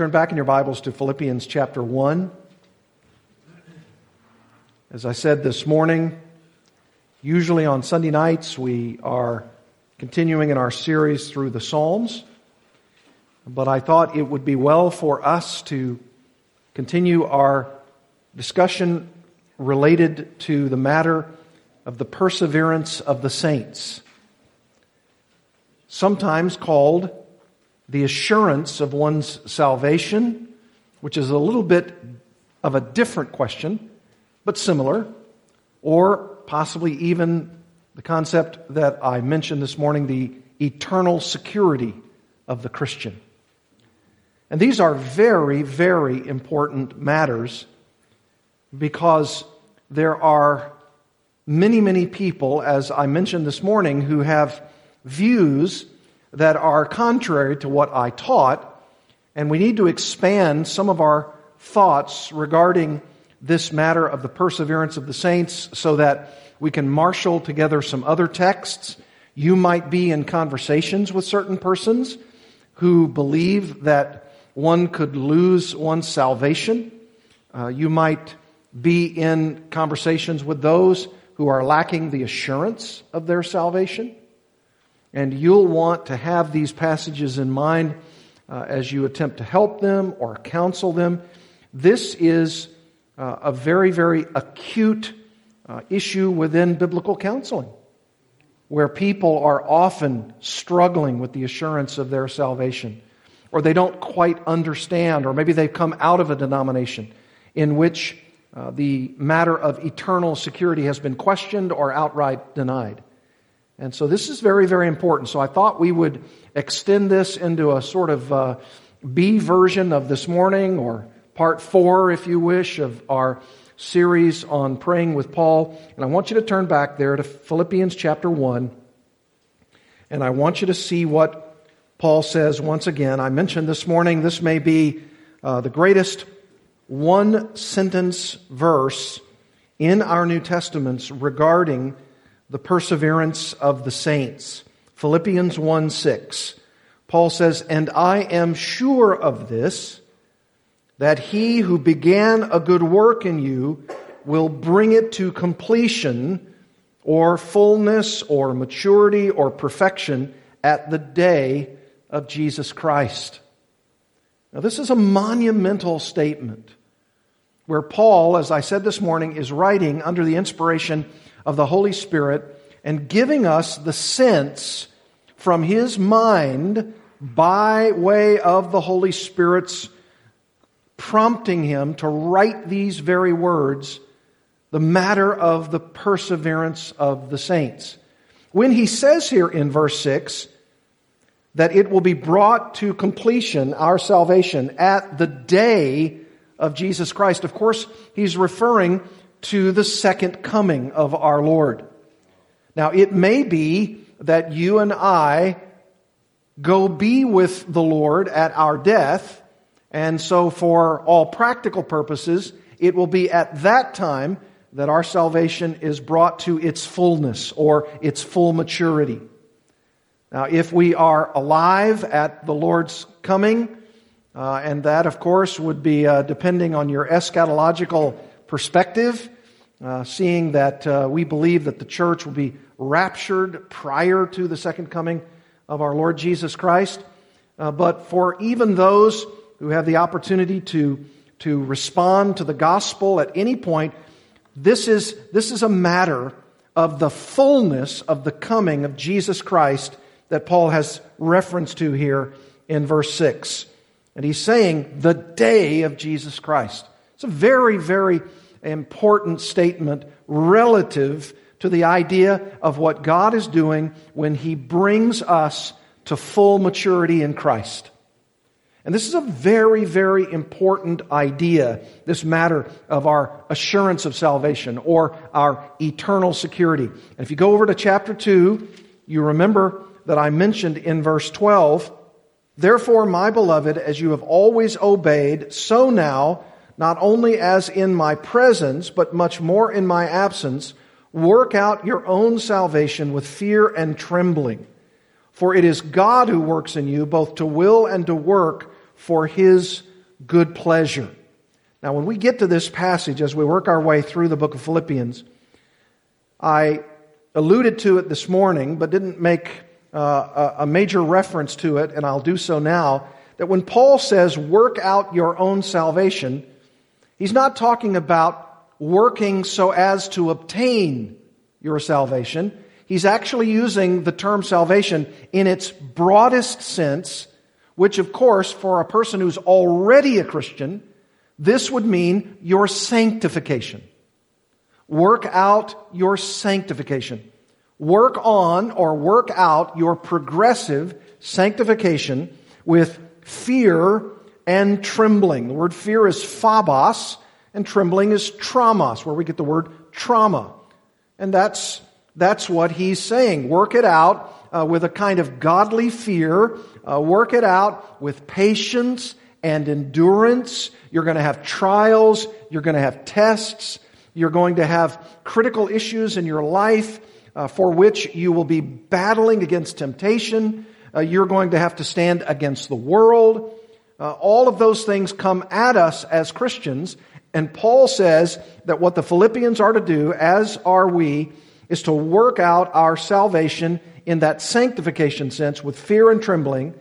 Turn back in your Bibles to Philippians chapter 1. As I said this morning, usually on Sunday nights we are continuing in our series through the Psalms, but I thought it would be well for us to continue our discussion related to the matter of the perseverance of the saints, sometimes called the assurance of one's salvation, which is a little bit of a different question but similar, or possibly even the concept that I mentioned this morning the eternal security of the Christian. And these are very, very important matters because there are many, many people, as I mentioned this morning, who have views that are contrary to what I taught, and we need to expand some of our thoughts regarding this matter of the perseverance of the saints so that we can marshal together some other texts. You might be in conversations with certain persons who believe that one could lose one's salvation. Uh, you might be in conversations with those who are lacking the assurance of their salvation. And you'll want to have these passages in mind uh, as you attempt to help them or counsel them. This is uh, a very, very acute uh, issue within biblical counseling, where people are often struggling with the assurance of their salvation, or they don't quite understand, or maybe they've come out of a denomination in which uh, the matter of eternal security has been questioned or outright denied. And so this is very, very important. So I thought we would extend this into a sort of uh, B version of this morning or part four, if you wish, of our series on praying with Paul. And I want you to turn back there to Philippians chapter 1. And I want you to see what Paul says once again. I mentioned this morning this may be uh, the greatest one sentence verse in our New Testaments regarding the perseverance of the saints. Philippians 1 6. Paul says, And I am sure of this that he who began a good work in you will bring it to completion or fullness or maturity or perfection at the day of Jesus Christ. Now, this is a monumental statement where Paul, as I said this morning, is writing under the inspiration of the Holy Spirit and giving us the sense from his mind by way of the Holy Spirit's prompting him to write these very words, the matter of the perseverance of the saints. When he says here in verse 6 that it will be brought to completion, our salvation, at the day of Jesus Christ, of course, he's referring to the second coming of our Lord. Now, it may be that you and I go be with the Lord at our death, and so, for all practical purposes, it will be at that time that our salvation is brought to its fullness or its full maturity. Now, if we are alive at the Lord's coming, uh, and that, of course, would be uh, depending on your eschatological perspective, uh, seeing that uh, we believe that the church will be raptured prior to the second coming of our Lord Jesus Christ. Uh, but for even those who have the opportunity to, to respond to the gospel at any point, this is, this is a matter of the fullness of the coming of Jesus Christ that Paul has reference to here in verse 6. And he's saying the day of Jesus Christ. It's a very, very important statement relative to the idea of what God is doing when he brings us to full maturity in Christ. And this is a very, very important idea, this matter of our assurance of salvation or our eternal security. And if you go over to chapter 2, you remember that I mentioned in verse 12, Therefore, my beloved, as you have always obeyed, so now, not only as in my presence, but much more in my absence, work out your own salvation with fear and trembling. For it is God who works in you both to will and to work for his good pleasure. Now, when we get to this passage, as we work our way through the book of Philippians, I alluded to it this morning, but didn't make uh, a major reference to it, and I'll do so now. That when Paul says, work out your own salvation, he's not talking about working so as to obtain your salvation. He's actually using the term salvation in its broadest sense, which, of course, for a person who's already a Christian, this would mean your sanctification. Work out your sanctification. Work on or work out your progressive sanctification with fear and trembling. The word fear is phobos, and trembling is tromos, where we get the word trauma. And that's, that's what he's saying. Work it out uh, with a kind of godly fear. Uh, work it out with patience and endurance. You're going to have trials. You're going to have tests. You're going to have critical issues in your life uh, for which you will be battling against temptation. Uh, you're going to have to stand against the world. Uh, all of those things come at us as Christians, and Paul says that what the Philippians are to do, as are we, is to work out our salvation in that sanctification sense with fear and trembling.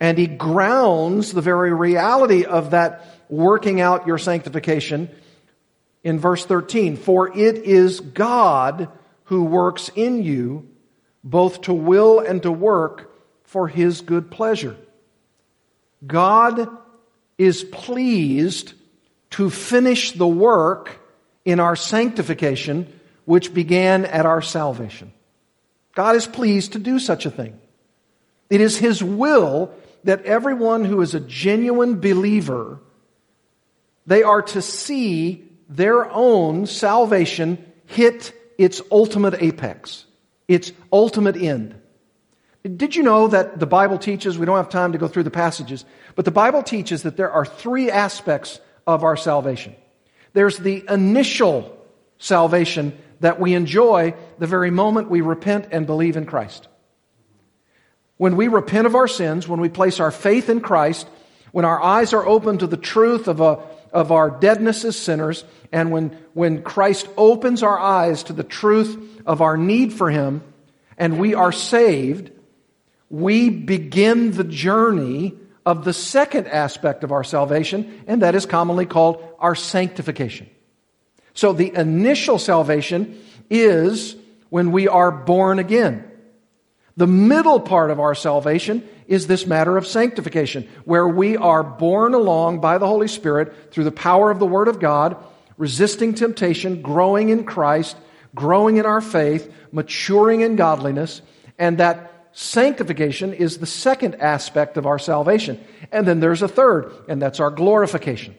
And he grounds the very reality of that working out your sanctification in verse 13. For it is God who works in you both to will and to work for his good pleasure. God is pleased to finish the work in our sanctification which began at our salvation. God is pleased to do such a thing. It is His will that everyone who is a genuine believer, they are to see their own salvation hit its ultimate apex, its ultimate end. Did you know that the Bible teaches, we don't have time to go through the passages, but the Bible teaches that there are three aspects of our salvation. There's the initial salvation that we enjoy the very moment we repent and believe in Christ. When we repent of our sins, when we place our faith in Christ, when our eyes are open to the truth of, a, of our deadness as sinners, and when, when Christ opens our eyes to the truth of our need for Him, and we are saved, we begin the journey of the second aspect of our salvation, and that is commonly called our sanctification. So the initial salvation is when we are born again. The middle part of our salvation is this matter of sanctification, where we are borne along by the Holy Spirit through the power of the Word of God, resisting temptation, growing in Christ, growing in our faith, maturing in godliness, and that Sanctification is the second aspect of our salvation. And then there's a third, and that's our glorification.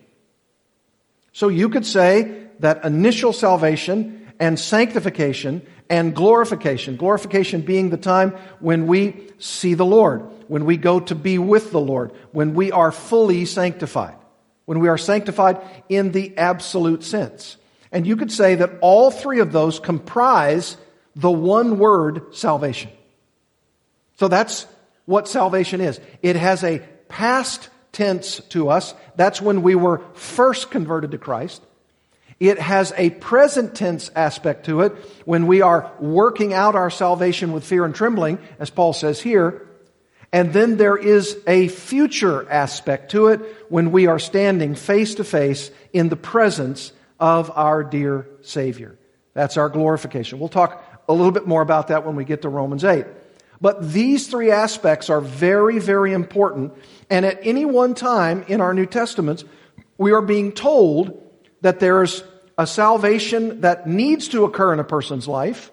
So you could say that initial salvation and sanctification and glorification, glorification being the time when we see the Lord, when we go to be with the Lord, when we are fully sanctified, when we are sanctified in the absolute sense. And you could say that all three of those comprise the one word salvation. So that's what salvation is. It has a past tense to us. That's when we were first converted to Christ. It has a present tense aspect to it when we are working out our salvation with fear and trembling, as Paul says here. And then there is a future aspect to it when we are standing face to face in the presence of our dear Savior. That's our glorification. We'll talk a little bit more about that when we get to Romans 8. But these three aspects are very, very important. And at any one time in our New Testaments, we are being told that there's a salvation that needs to occur in a person's life,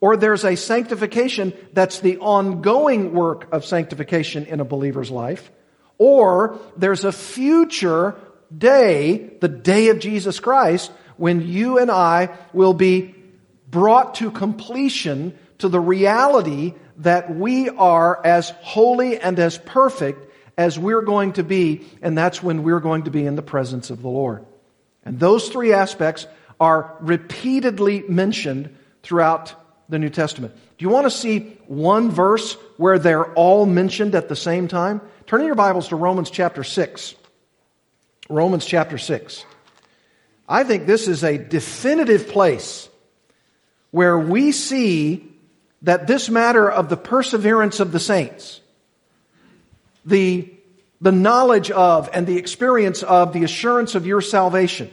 or there's a sanctification that's the ongoing work of sanctification in a believer's life, or there's a future day, the day of Jesus Christ, when you and I will be brought to completion to the reality that we are as holy and as perfect as we're going to be, and that's when we're going to be in the presence of the Lord. And those three aspects are repeatedly mentioned throughout the New Testament. Do you want to see one verse where they're all mentioned at the same time? Turn in your Bibles to Romans chapter 6. Romans chapter 6. I think this is a definitive place where we see that this matter of the perseverance of the saints, the, the knowledge of and the experience of the assurance of your salvation,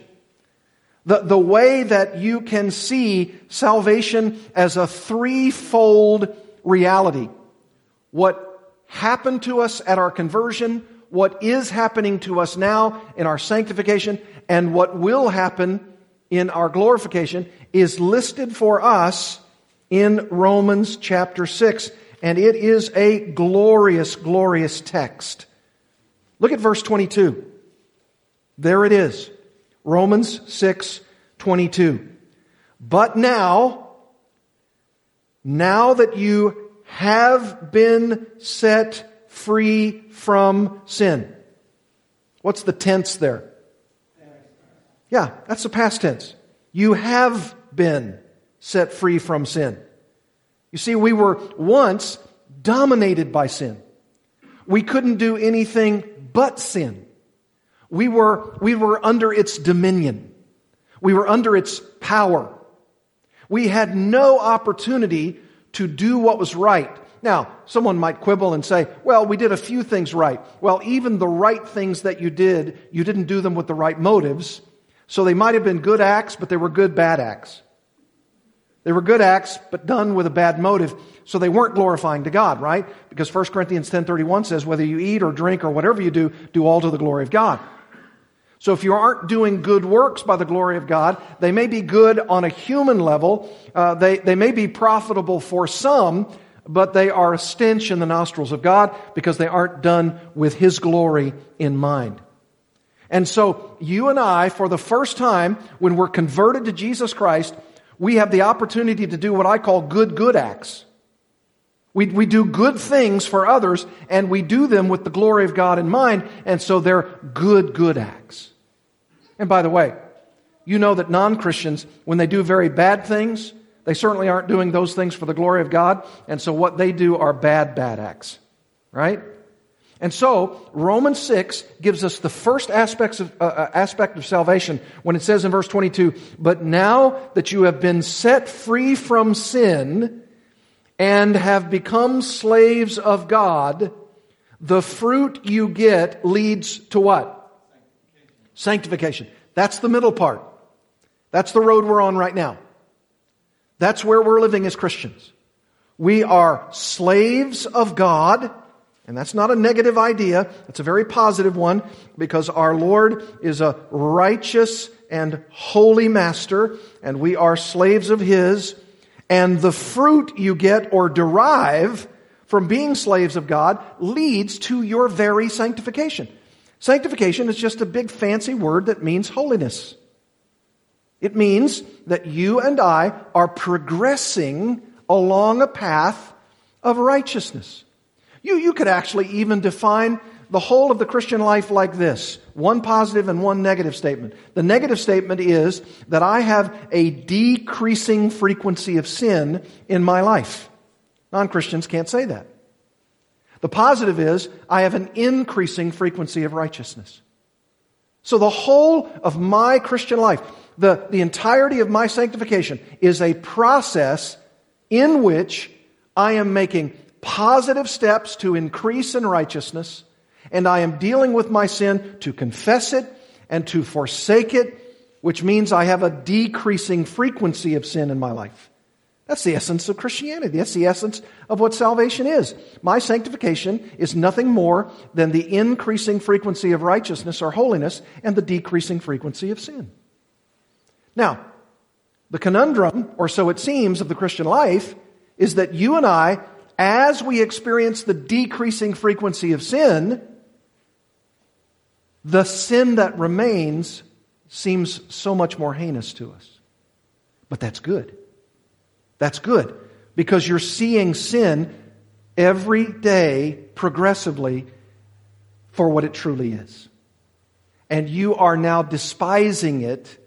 the, the way that you can see salvation as a threefold reality. What happened to us at our conversion, what is happening to us now in our sanctification, and what will happen in our glorification is listed for us in Romans chapter 6. And it is a glorious, glorious text. Look at verse 22. There it is. Romans 6, 22. But now, now that you have been set free from sin. What's the tense there? Yeah, that's the past tense. You have been set free from sin. You see, we were once dominated by sin. We couldn't do anything but sin. We were, we were under its dominion. We were under its power. We had no opportunity to do what was right. Now, someone might quibble and say, well, we did a few things right. Well, even the right things that you did, you didn't do them with the right motives. So they might have been good acts, but they were good bad acts. They were good acts, but done with a bad motive, so they weren't glorifying to God, right? Because 1 Corinthians 10.31 says, whether you eat or drink or whatever you do, do all to the glory of God. So if you aren't doing good works by the glory of God, they may be good on a human level, uh, they, they may be profitable for some, but they are a stench in the nostrils of God because they aren't done with His glory in mind. And so you and I, for the first time, when we're converted to Jesus Christ, we have the opportunity to do what I call good, good acts. We, we do good things for others, and we do them with the glory of God in mind, and so they're good, good acts. And by the way, you know that non Christians, when they do very bad things, they certainly aren't doing those things for the glory of God, and so what they do are bad, bad acts. Right? And so, Romans 6 gives us the first aspects of, uh, uh, aspect of salvation when it says in verse 22, But now that you have been set free from sin and have become slaves of God, the fruit you get leads to what? Sanctification. Sanctification. That's the middle part. That's the road we're on right now. That's where we're living as Christians. We are slaves of God and that's not a negative idea. It's a very positive one because our Lord is a righteous and holy master and we are slaves of His. And the fruit you get or derive from being slaves of God leads to your very sanctification. Sanctification is just a big fancy word that means holiness. It means that you and I are progressing along a path of righteousness. You, you could actually even define the whole of the Christian life like this one positive and one negative statement. The negative statement is that I have a decreasing frequency of sin in my life. Non Christians can't say that. The positive is I have an increasing frequency of righteousness. So the whole of my Christian life, the, the entirety of my sanctification is a process in which I am making positive steps to increase in righteousness, and I am dealing with my sin to confess it and to forsake it, which means I have a decreasing frequency of sin in my life. That's the essence of Christianity. That's the essence of what salvation is. My sanctification is nothing more than the increasing frequency of righteousness or holiness and the decreasing frequency of sin. Now, the conundrum, or so it seems, of the Christian life is that you and I as we experience the decreasing frequency of sin, the sin that remains seems so much more heinous to us. But that's good. That's good because you're seeing sin every day progressively for what it truly is. And you are now despising it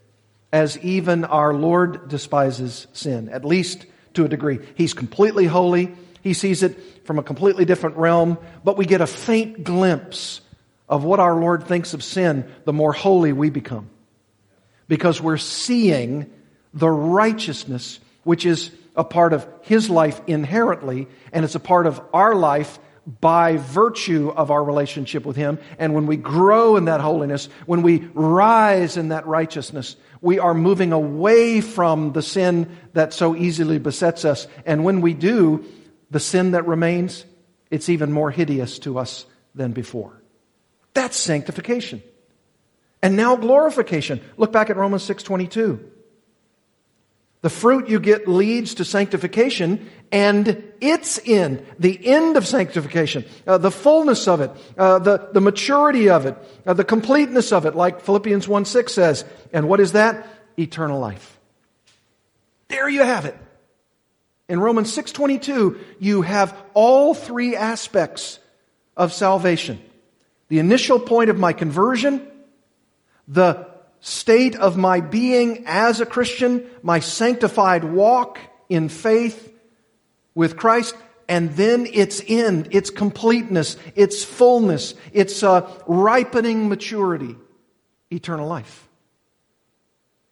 as even our Lord despises sin, at least to a degree. He's completely holy. He sees it from a completely different realm, but we get a faint glimpse of what our Lord thinks of sin, the more holy we become. Because we're seeing the righteousness which is a part of His life inherently, and it's a part of our life by virtue of our relationship with Him. And when we grow in that holiness, when we rise in that righteousness, we are moving away from the sin that so easily besets us. And when we do, the sin that remains, it's even more hideous to us than before. That's sanctification. And now glorification. Look back at Romans 6:22. The fruit you get leads to sanctification and its end, the end of sanctification, uh, the fullness of it, uh, the, the maturity of it, uh, the completeness of it, like Philippians 1 6 says. And what is that? Eternal life. There you have it. In Romans 6:22, you have all three aspects of salvation. The initial point of my conversion, the state of my being as a Christian, my sanctified walk in faith with Christ, and then its end, its completeness, its fullness, its uh, ripening maturity, eternal life.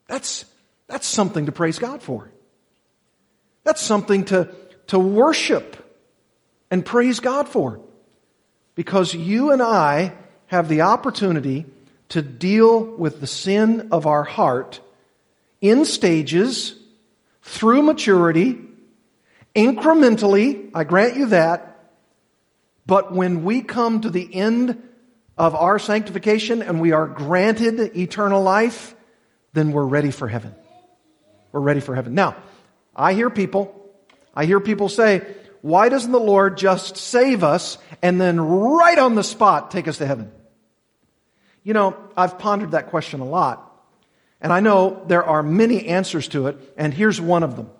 That's, that's something to praise God for. That's something to, to worship and praise God for. Because you and I have the opportunity to deal with the sin of our heart in stages, through maturity, incrementally, I grant you that. But when we come to the end of our sanctification and we are granted eternal life, then we're ready for heaven. We're ready for heaven. Now, I hear people, I hear people say, why doesn't the Lord just save us and then right on the spot take us to heaven? You know, I've pondered that question a lot. And I know there are many answers to it, and here's one of them.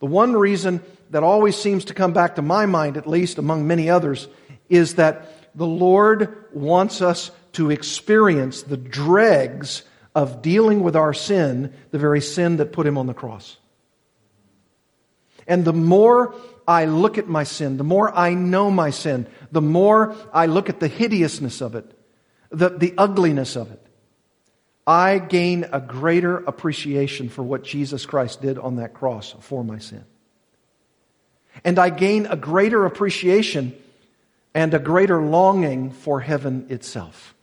The one reason that always seems to come back to my mind, at least among many others, is that the Lord wants us to experience the dregs of dealing with our sin, the very sin that put him on the cross. And the more I look at my sin, the more I know my sin, the more I look at the hideousness of it, the, the ugliness of it, I gain a greater appreciation for what Jesus Christ did on that cross for my sin. And I gain a greater appreciation and a greater longing for heaven itself,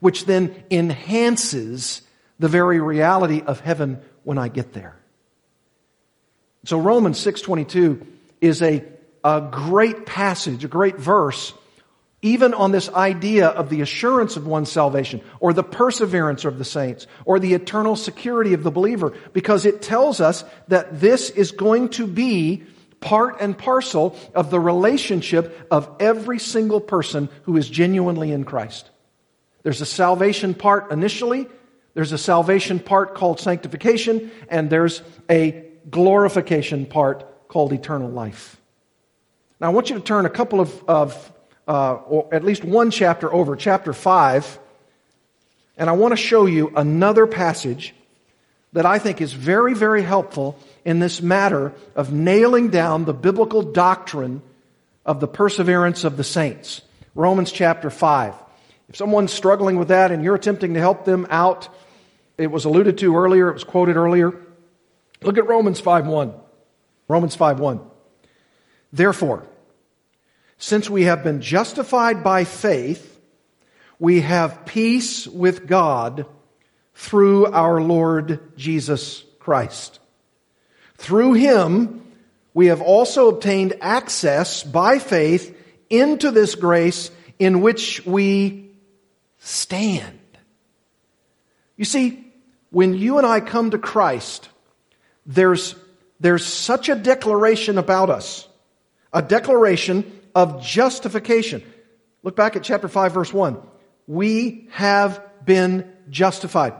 which then enhances the very reality of heaven when I get there. So Romans 6:22 is a, a great passage, a great verse even on this idea of the assurance of one's salvation, or the perseverance of the saints, or the eternal security of the believer, because it tells us that this is going to be part and parcel of the relationship of every single person who is genuinely in Christ. There's a salvation part initially, there's a salvation part called sanctification, and there's a glorification part called eternal life. Now, I want you to turn a couple of, of uh, or at least one chapter over, chapter 5. And I want to show you another passage that I think is very, very helpful in this matter of nailing down the biblical doctrine of the perseverance of the saints. Romans chapter 5. If someone's struggling with that and you're attempting to help them out, it was alluded to earlier, it was quoted earlier. Look at Romans 5:1. Romans 5:1. Therefore, since we have been justified by faith, we have peace with God through our Lord Jesus Christ. Through him, we have also obtained access by faith into this grace in which we stand. You see, when you and I come to Christ, there's, there's such a declaration about us, a declaration of justification. Look back at chapter 5, verse 1. We have been justified.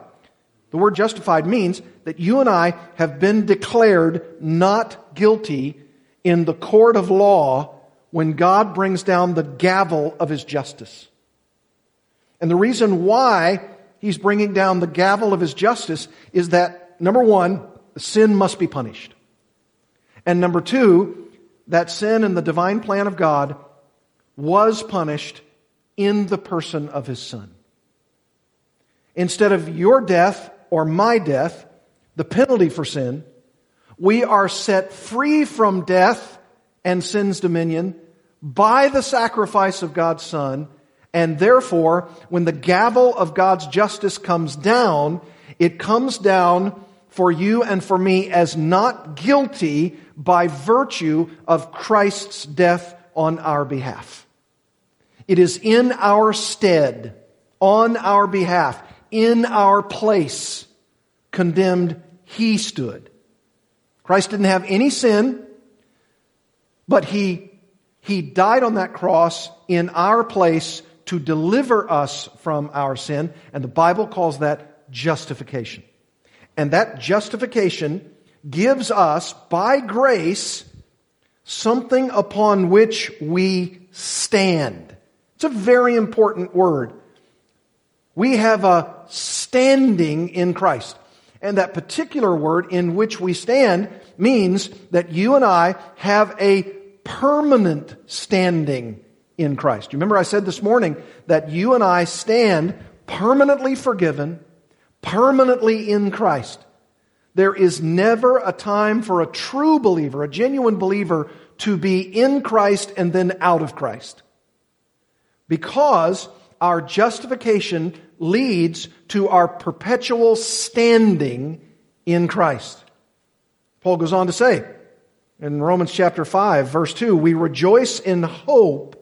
The word justified means that you and I have been declared not guilty in the court of law when God brings down the gavel of his justice. And the reason why he's bringing down the gavel of his justice is that, number one, sin must be punished. And number two, that sin in the divine plan of God was punished in the person of his son. Instead of your death or my death, the penalty for sin, we are set free from death and sin's dominion by the sacrifice of God's Son. And therefore, when the gavel of God's justice comes down, it comes down for you and for me as not guilty by virtue of Christ's death on our behalf. It is in our stead, on our behalf, in our place, condemned he stood. Christ didn't have any sin, but he, he died on that cross in our place to deliver us from our sin, and the Bible calls that justification. And that justification gives us, by grace, something upon which we stand. It's a very important word. We have a standing in Christ. And that particular word in which we stand means that you and I have a permanent standing in Christ. You remember I said this morning that you and I stand permanently forgiven, permanently in Christ. There is never a time for a true believer, a genuine believer, to be in Christ and then out of Christ. Because our justification leads to our perpetual standing in Christ. Paul goes on to say in Romans chapter 5, verse 2, we rejoice in hope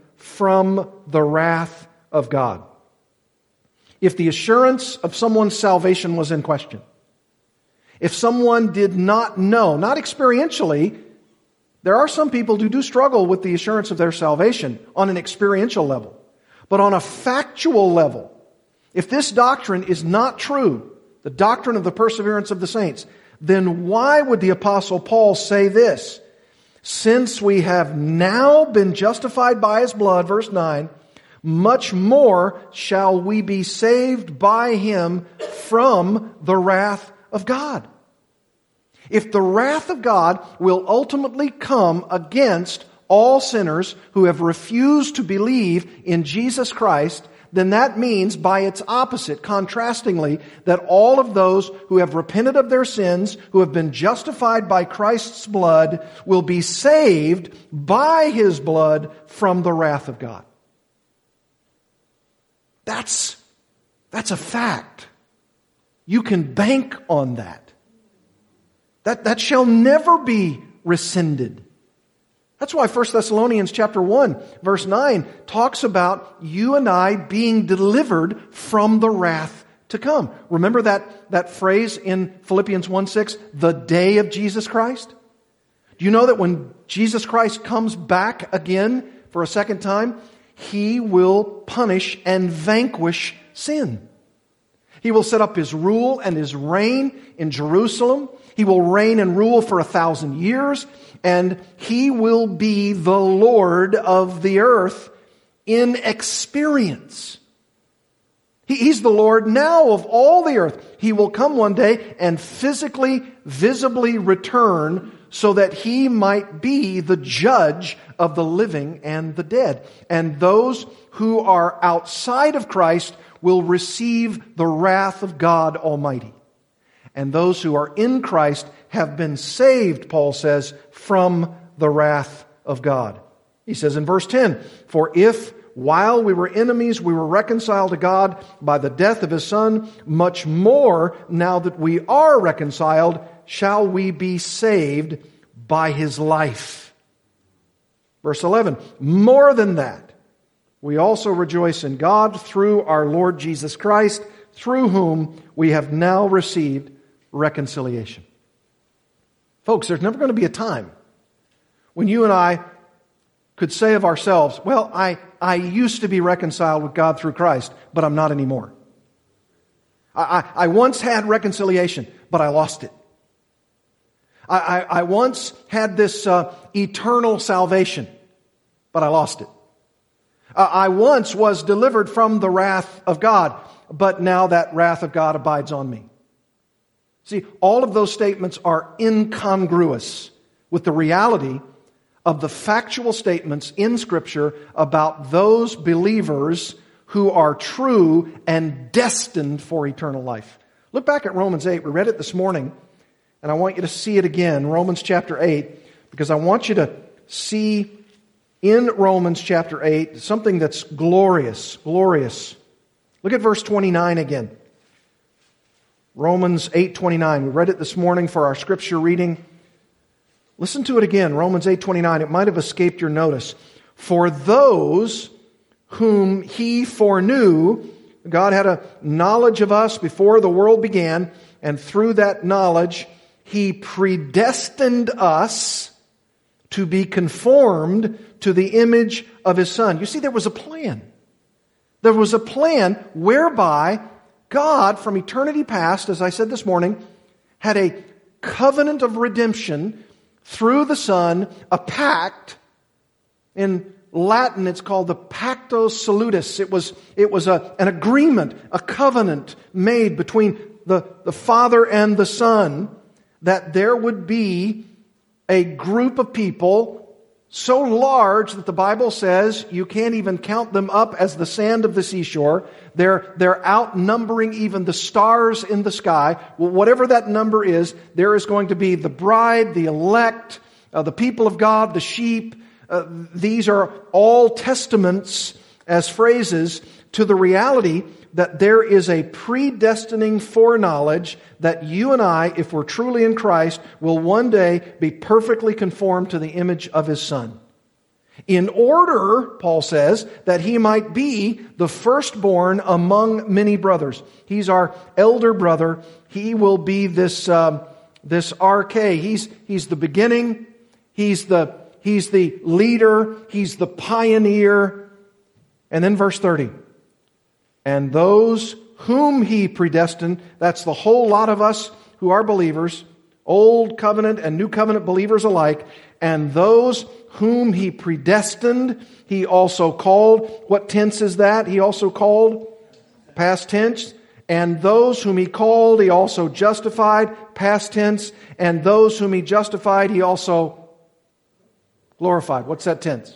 from the wrath of God. If the assurance of someone's salvation was in question, if someone did not know, not experientially, there are some people who do struggle with the assurance of their salvation on an experiential level. But on a factual level, if this doctrine is not true, the doctrine of the perseverance of the saints, then why would the apostle Paul say this? Since we have now been justified by his blood, verse 9, much more shall we be saved by him from the wrath of God. If the wrath of God will ultimately come against all sinners who have refused to believe in Jesus Christ, then that means by its opposite, contrastingly, that all of those who have repented of their sins, who have been justified by Christ's blood, will be saved by his blood from the wrath of God. That's, that's a fact. You can bank on that. That, that shall never be rescinded. That's why 1 Thessalonians chapter 1 verse 9 talks about you and I being delivered from the wrath to come. Remember that, that phrase in Philippians 1 6, the day of Jesus Christ? Do you know that when Jesus Christ comes back again for a second time, he will punish and vanquish sin. He will set up his rule and his reign in Jerusalem. He will reign and rule for a thousand years, and he will be the Lord of the earth in experience. He's the Lord now of all the earth. He will come one day and physically, visibly return so that he might be the judge of the living and the dead. And those who are outside of Christ will receive the wrath of God Almighty. And those who are in Christ have been saved, Paul says, from the wrath of God. He says in verse 10, For if while we were enemies, we were reconciled to God by the death of his son. Much more, now that we are reconciled, shall we be saved by his life. Verse 11, more than that, we also rejoice in God through our Lord Jesus Christ, through whom we have now received reconciliation. Folks, there's never going to be a time when you and I could say of ourselves, well, I, I used to be reconciled with God through Christ, but I'm not anymore. I, I, I once had reconciliation, but I lost it. I, I, I once had this uh, eternal salvation, but I lost it. I once was delivered from the wrath of God, but now that wrath of God abides on me. See, all of those statements are incongruous with the reality of the factual statements in Scripture about those believers who are true and destined for eternal life. Look back at Romans 8. We read it this morning, and I want you to see it again, Romans chapter 8, because I want you to see in Romans chapter 8 something that's glorious, glorious. Look at verse 29 again. Romans 8:29. We read it this morning for our scripture reading. Listen to it again, Romans 8:29. It might have escaped your notice. For those whom he foreknew, God had a knowledge of us before the world began, and through that knowledge, he predestined us to be conformed to the image of his son. You see, there was a plan. There was a plan whereby God, from eternity past, as I said this morning, had a covenant of redemption through the Son a pact. In Latin, it's called the Pactum Salutis. It was, it was a, an agreement, a covenant made between the, the Father and the Son that there would be a group of people so large that the Bible says you can't even count them up as the sand of the seashore. They're, they're outnumbering even the stars in the sky. Well, whatever that number is, there is going to be the bride, the elect, uh, the people of God, the sheep. Uh, these are all testaments as phrases to the reality that there is a predestining foreknowledge that you and I, if we're truly in Christ, will one day be perfectly conformed to the image of His Son. In order, Paul says, that he might be the firstborn among many brothers. He's our elder brother. He will be this, um, this arche. He's, he's the beginning. He's the, he's the leader. He's the pioneer. And then verse 30. And those whom he predestined, that's the whole lot of us who are believers, old covenant and new covenant believers alike, and those whom he predestined, he also called. What tense is that? He also called? Past tense. And those whom he called, he also justified. Past tense. And those whom he justified, he also glorified. What's that tense?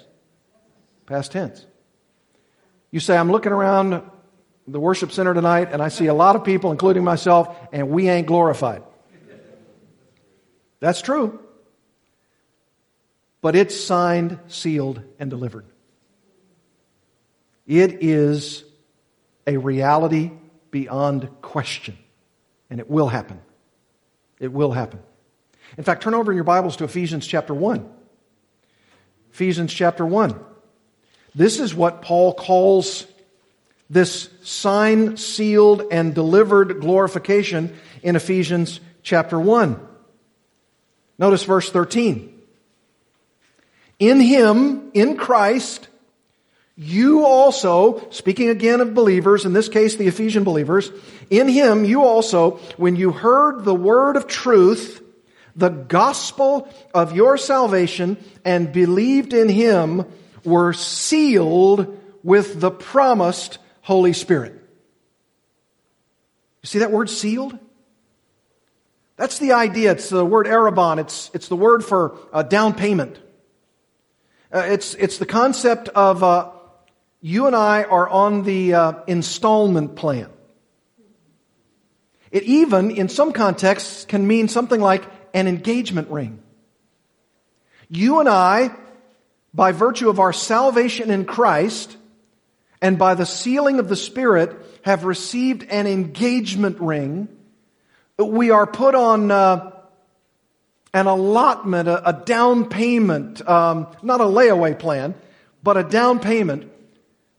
Past tense. You say, I'm looking around the worship center tonight and I see a lot of people, including myself, and we ain't glorified. That's true. But it's signed, sealed, and delivered. It is a reality beyond question. And it will happen. It will happen. In fact, turn over in your Bibles to Ephesians chapter 1. Ephesians chapter 1. This is what Paul calls this sign, sealed, and delivered glorification in Ephesians chapter 1. Notice verse 13. In Him, in Christ, you also, speaking again of believers, in this case the Ephesian believers, in Him you also, when you heard the word of truth, the gospel of your salvation, and believed in Him, were sealed with the promised Holy Spirit. You see that word sealed? That's the idea. It's the word arrabon. It's, it's the word for uh, down payment. Uh, it's, it's the concept of uh, you and I are on the uh, installment plan. It even, in some contexts, can mean something like an engagement ring. You and I, by virtue of our salvation in Christ, and by the sealing of the Spirit have received an engagement ring. We are put on uh, an allotment, a, a down payment, um, not a layaway plan, but a down payment.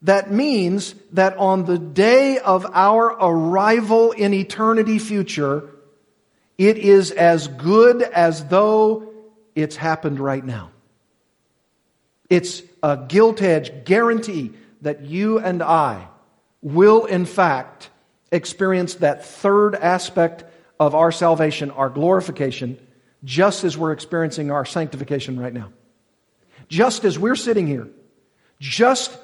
That means that on the day of our arrival in eternity future, it is as good as though it's happened right now. It's a gilt edge guarantee that you and I will, in fact, experience that third aspect of our salvation, our glorification, just as we're experiencing our sanctification right now. Just as we're sitting here, just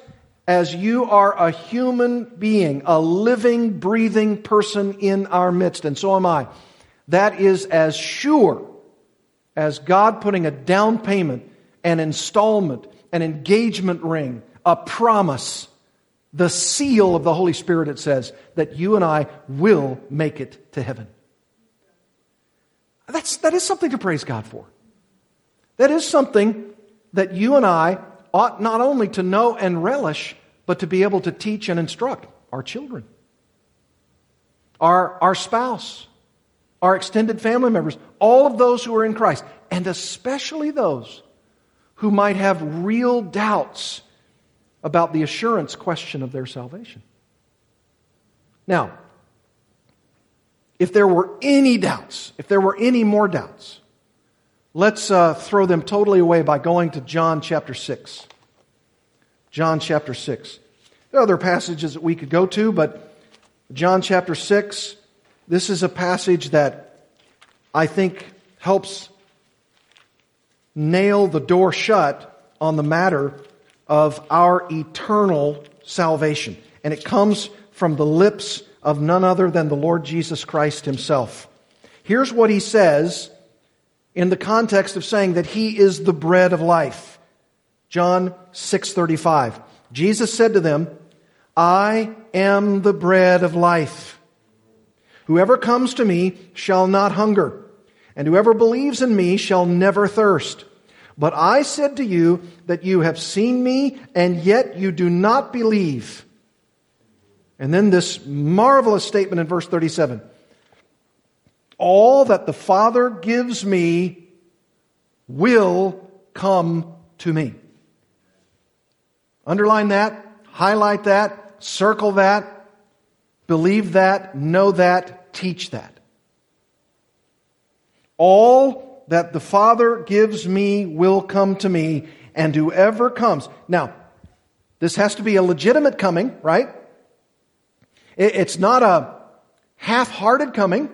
as you are a human being, a living, breathing person in our midst, and so am I, that is as sure as God putting a down payment, an installment, an engagement ring, a promise, the seal of the Holy Spirit, it says, that you and I will make it to heaven. That's, that is something to praise God for. That is something that you and I ought not only to know and relish, but to be able to teach and instruct our children, our, our spouse, our extended family members, all of those who are in Christ, and especially those who might have real doubts about the assurance question of their salvation. Now, if there were any doubts, if there were any more doubts, let's uh, throw them totally away by going to John chapter 6. John chapter 6. There are other passages that we could go to, but John chapter 6, this is a passage that I think helps nail the door shut on the matter of our eternal salvation. And it comes from the lips of none other than the Lord Jesus Christ himself. Here's what he says in the context of saying that he is the bread of life. John 6:35. Jesus said to them, "I am the bread of life. Whoever comes to me shall not hunger, and whoever believes in me shall never thirst. But I said to you that you have seen me, and yet you do not believe. And then this marvelous statement in verse 37 All that the Father gives me will come to me. Underline that, highlight that, circle that, believe that, know that, teach that. All that the Father gives me will come to me, and whoever comes. Now, this has to be a legitimate coming, right? It's not a half hearted coming.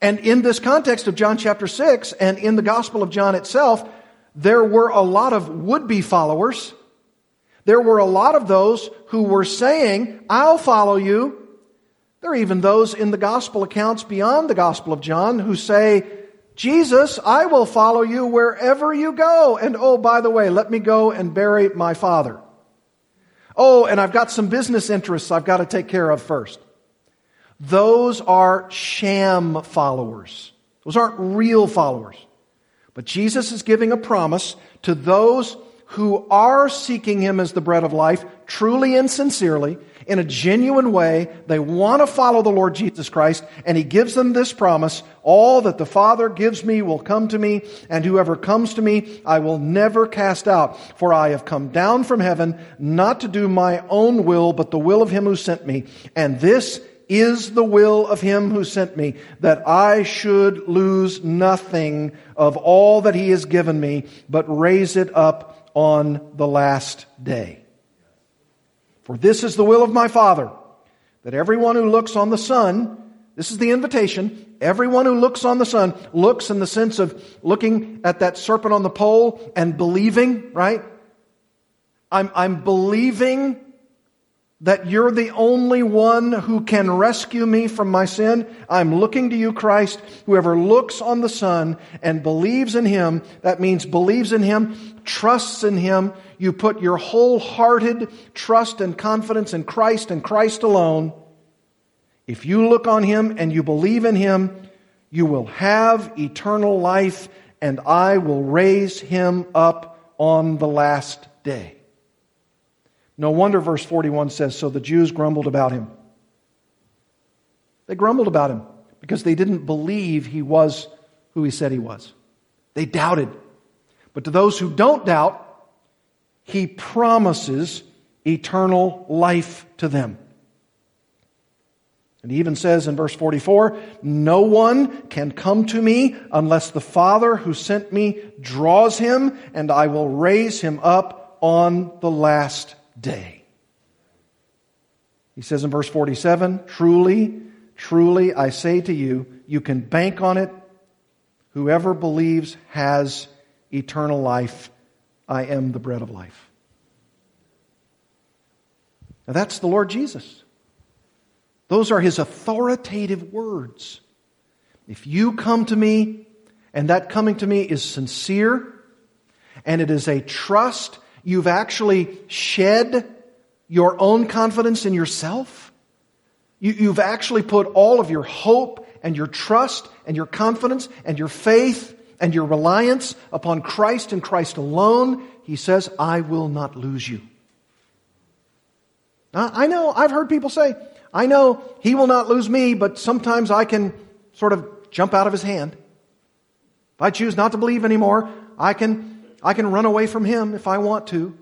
And in this context of John chapter 6 and in the Gospel of John itself, there were a lot of would be followers. There were a lot of those who were saying, I'll follow you. There are even those in the gospel accounts beyond the gospel of John who say, Jesus, I will follow you wherever you go. And oh, by the way, let me go and bury my father. Oh, and I've got some business interests I've got to take care of first. Those are sham followers. Those aren't real followers. But Jesus is giving a promise to those who are seeking Him as the bread of life, truly and sincerely, in a genuine way. They want to follow the Lord Jesus Christ, and He gives them this promise All that the Father gives me will come to me, and whoever comes to me I will never cast out. For I have come down from heaven not to do my own will, but the will of Him who sent me. And this is the will of him who sent me, that I should lose nothing of all that he has given me, but raise it up on the last day. For this is the will of my Father, that everyone who looks on the Son, this is the invitation, everyone who looks on the Son looks in the sense of looking at that serpent on the pole and believing, right? I'm, I'm believing that you're the only one who can rescue me from my sin. I'm looking to you, Christ. Whoever looks on the Son and believes in Him, that means believes in Him, trusts in Him. You put your wholehearted trust and confidence in Christ and Christ alone. If you look on Him and you believe in Him, you will have eternal life and I will raise Him up on the last day. No wonder verse 41 says, So the Jews grumbled about him. They grumbled about him because they didn't believe he was who he said he was. They doubted. But to those who don't doubt, he promises eternal life to them. And he even says in verse 44 No one can come to me unless the Father who sent me draws him, and I will raise him up on the last day. He says in verse 47 Truly, truly, I say to you, you can bank on it. Whoever believes has eternal life. I am the bread of life. Now that's the Lord Jesus. Those are his authoritative words. If you come to me, and that coming to me is sincere, and it is a trust, you've actually shed your own confidence in yourself. You, have actually put all of your hope and your trust and your confidence and your faith and your reliance upon Christ and Christ alone. He says, I will not lose you. I know, I've heard people say, I know he will not lose me, but sometimes I can sort of jump out of his hand. If I choose not to believe anymore, I can, I can run away from him if I want to.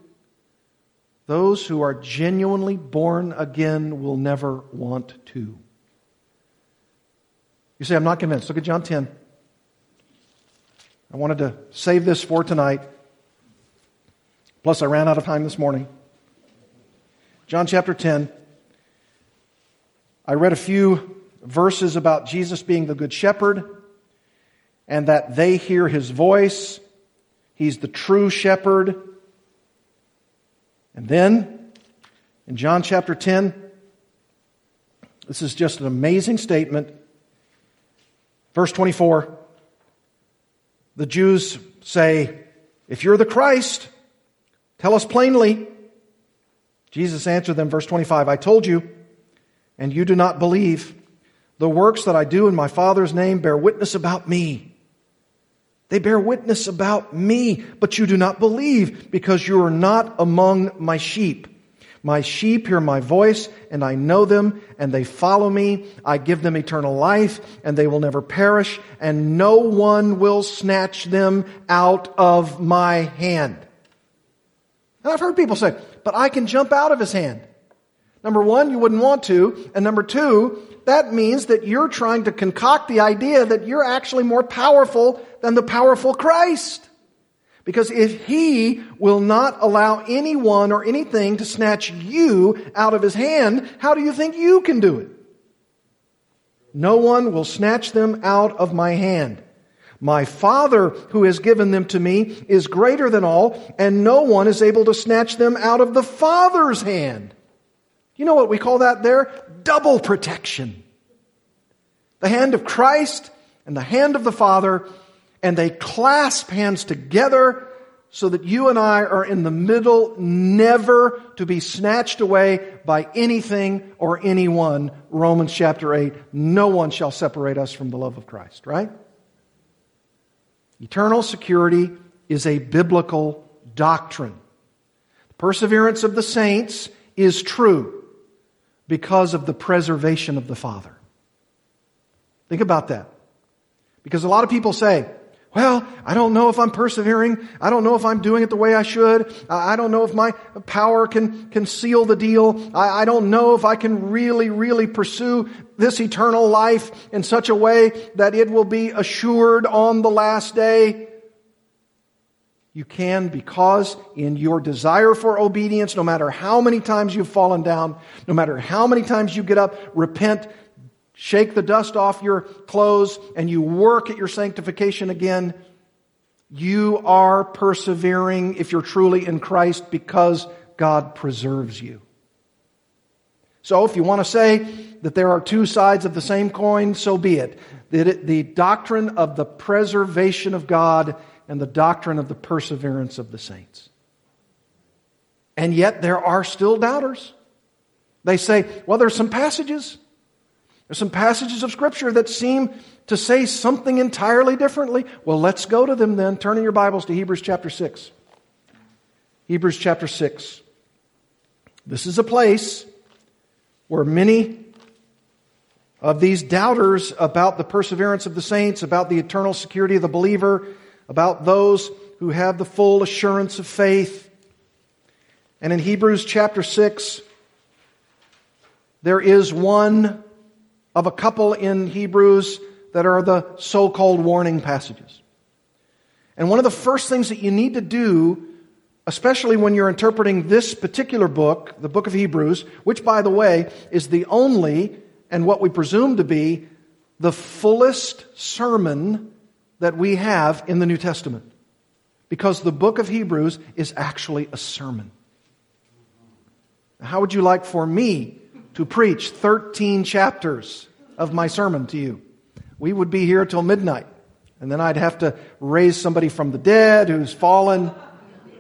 Those who are genuinely born again will never want to. You say, I'm not convinced. Look at John 10. I wanted to save this for tonight. Plus, I ran out of time this morning. John chapter 10. I read a few verses about Jesus being the Good Shepherd and that they hear his voice. He's the true shepherd. And then, in John chapter 10, this is just an amazing statement. Verse 24 the Jews say, If you're the Christ, tell us plainly. Jesus answered them, verse 25, I told you, and you do not believe. The works that I do in my Father's name bear witness about me. They bear witness about me, but you do not believe because you are not among my sheep. My sheep hear my voice, and I know them, and they follow me. I give them eternal life, and they will never perish, and no one will snatch them out of my hand. And I've heard people say, but I can jump out of his hand. Number one, you wouldn't want to. And number two, that means that you're trying to concoct the idea that you're actually more powerful than the powerful Christ. Because if he will not allow anyone or anything to snatch you out of his hand, how do you think you can do it? No one will snatch them out of my hand. My Father who has given them to me is greater than all, and no one is able to snatch them out of the Father's hand. You know what we call that there? Double protection. The hand of Christ and the hand of the Father and they clasp hands together so that you and I are in the middle, never to be snatched away by anything or anyone. Romans chapter 8. No one shall separate us from the love of Christ, right? Eternal security is a biblical doctrine. The perseverance of the saints is true because of the preservation of the Father. Think about that. Because a lot of people say, well, I don't know if I'm persevering. I don't know if I'm doing it the way I should. I don't know if my power can, can seal the deal. I, I don't know if I can really, really pursue this eternal life in such a way that it will be assured on the last day. You can because in your desire for obedience, no matter how many times you've fallen down, no matter how many times you get up, repent, shake the dust off your clothes, and you work at your sanctification again, you are persevering if you're truly in Christ because God preserves you. So, if you want to say that there are two sides of the same coin, so be it. The, doctrine of the preservation of God and the doctrine of the perseverance of the saints. And yet, there are still doubters. They say, well, there's some passages there's some passages of Scripture that seem to say something entirely differently. Well, let's go to them then. Turn in your Bibles to Hebrews chapter 6. Hebrews chapter 6. This is a place where many of these doubters about the perseverance of the saints, about the eternal security of the believer, about those who have the full assurance of faith. And in Hebrews chapter 6, there is one of a couple in Hebrews that are the so called warning passages. And one of the first things that you need to do, especially when you're interpreting this particular book, the book of Hebrews, which, by the way, is the only and what we presume to be the fullest sermon that we have in the New Testament. Because the book of Hebrews is actually a sermon. How would you like for me to preach 13 chapters of my sermon to you? We would be here till midnight. And then I'd have to raise somebody from the dead who's fallen.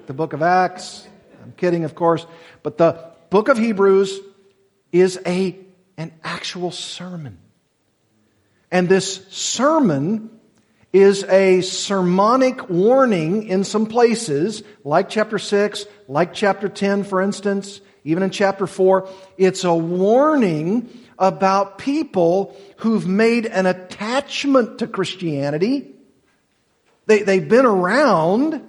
The book of Acts. I'm kidding, of course. But the book of Hebrews is a, an actual sermon. And this sermon is a sermonic warning in some places, like chapter 6, like chapter 10, for instance, even in chapter 4. It's a warning about people who've made an attachment to Christianity. They, they've been around.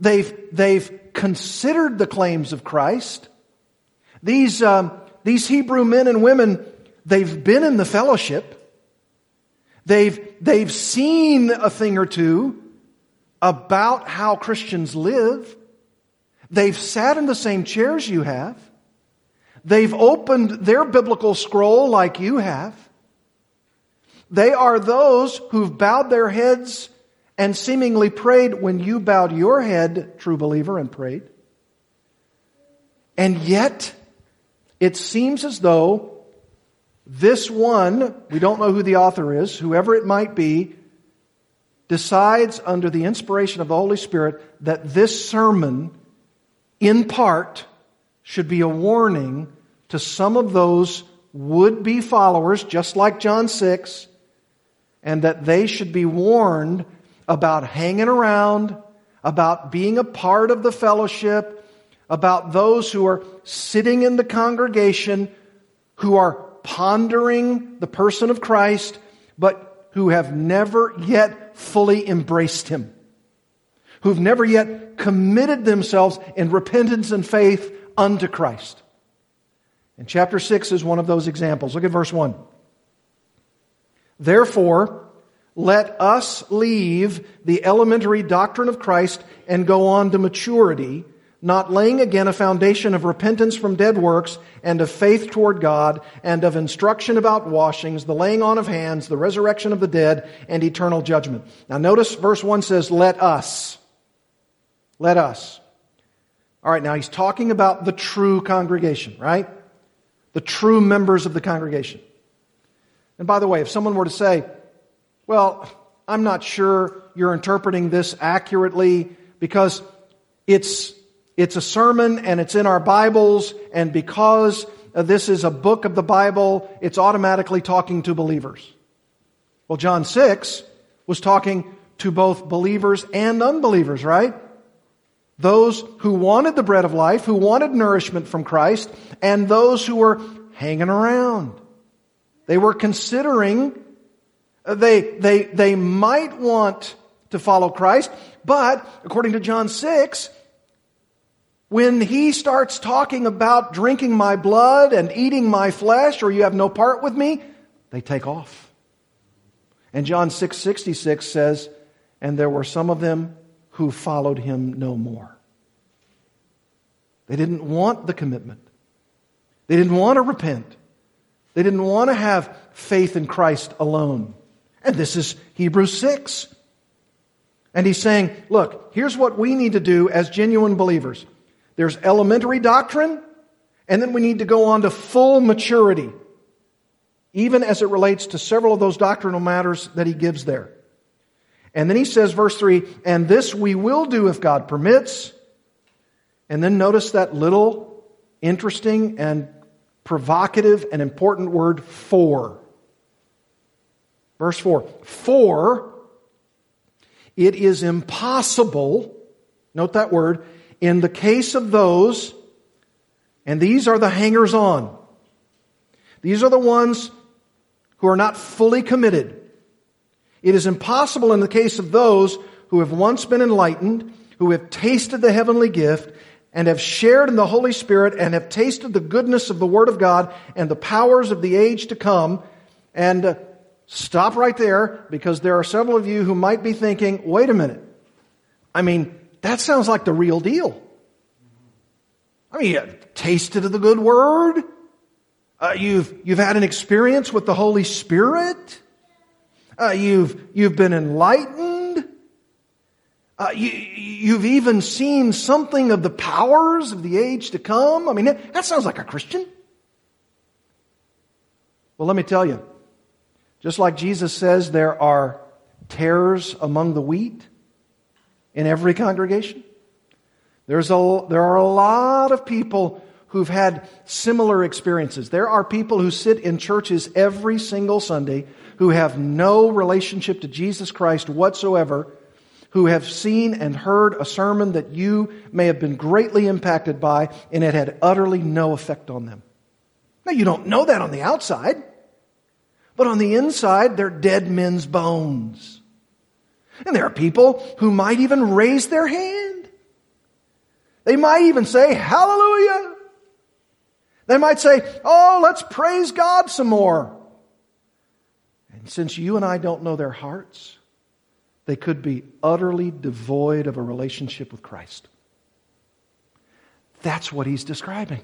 They've, they've considered the claims of Christ. These, um, these Hebrew men and women, they've been in the fellowship. They've, they've seen a thing or two about how Christians live. They've sat in the same chairs you have. They've opened their biblical scroll like you have. They are those who've bowed their heads and seemingly prayed when you bowed your head, true believer, and prayed. And yet, it seems as though this one, we don't know who the author is, whoever it might be, decides under the inspiration of the Holy Spirit that this sermon, in part, should be a warning to some of those would be followers, just like John 6, and that they should be warned about hanging around, about being a part of the fellowship, about those who are sitting in the congregation, who are pondering the person of Christ, but who have never yet fully embraced Him, who've never yet committed themselves in repentance and faith unto Christ. And chapter 6 is one of those examples. Look at verse 1. Therefore, let us leave the elementary doctrine of Christ and go on to maturity, not laying again a foundation of repentance from dead works and of faith toward God and of instruction about washings, the laying on of hands, the resurrection of the dead, and eternal judgment. Now notice verse 1 says, let us. Let us. All right, now he's talking about the true congregation, right? the true members of the congregation. And by the way, if someone were to say, well, I'm not sure you're interpreting this accurately because it's, it's a sermon and it's in our Bibles, and because this is a book of the Bible, it's automatically talking to believers. Well, John 6 was talking to both believers and unbelievers, right? Those who wanted the bread of life, who wanted nourishment from Christ, and those who were hanging around. They were considering, uh, they, they, they might want to follow Christ, but according to John 6, when he starts talking about drinking my blood and eating my flesh, or you have no part with me, they take off. And John 6:66 says, "And there were some of them who followed him no more. They didn't want the commitment. They didn't want to repent. They didn't want to have faith in Christ alone. And this is Hebrews 6. And he's saying, look, here's what we need to do as genuine believers. There's elementary doctrine, and then we need to go on to full maturity, even as it relates to several of those doctrinal matters that he gives there. And then he says, verse 3, and this we will do if God permits. And then notice that little interesting and provocative and important word, for. Verse 4 For it is impossible, note that word, in the case of those And these are the hangers on. These are the ones who are not fully committed. It is impossible in the case of those who have once been enlightened, who have tasted the heavenly gift, and have shared in the Holy Spirit, and have tasted the goodness of the Word of God and the powers of the age to come. And uh, stop right there, because there are several of you who might be thinking, wait a minute. I mean, that sounds like the real deal. I mean, you tasted of the good word. Uh, you've, you've had an experience with the Holy Spirit. Uh, you've, you've been enlightened. Uh, you, you've even seen something of the powers of the age to come. I mean, that, that sounds like a Christian. Well, let me tell you, just like Jesus says there are tares among the wheat in every congregation, there's a, there are a lot of people who've had similar experiences. There are people who sit in churches every single Sunday who have no relationship to Jesus Christ whatsoever, who have seen and heard a sermon that you may have been greatly impacted by, and it had utterly no effect on them. Now, you don't know that on the outside, but on the inside, they're dead men's bones. And there are people who might even raise their hand. They might even say, Hallelujah. They might say, Oh, let's praise God some more. Since you and I don't know their hearts, they could be utterly devoid of a relationship with Christ. That's what he's describing.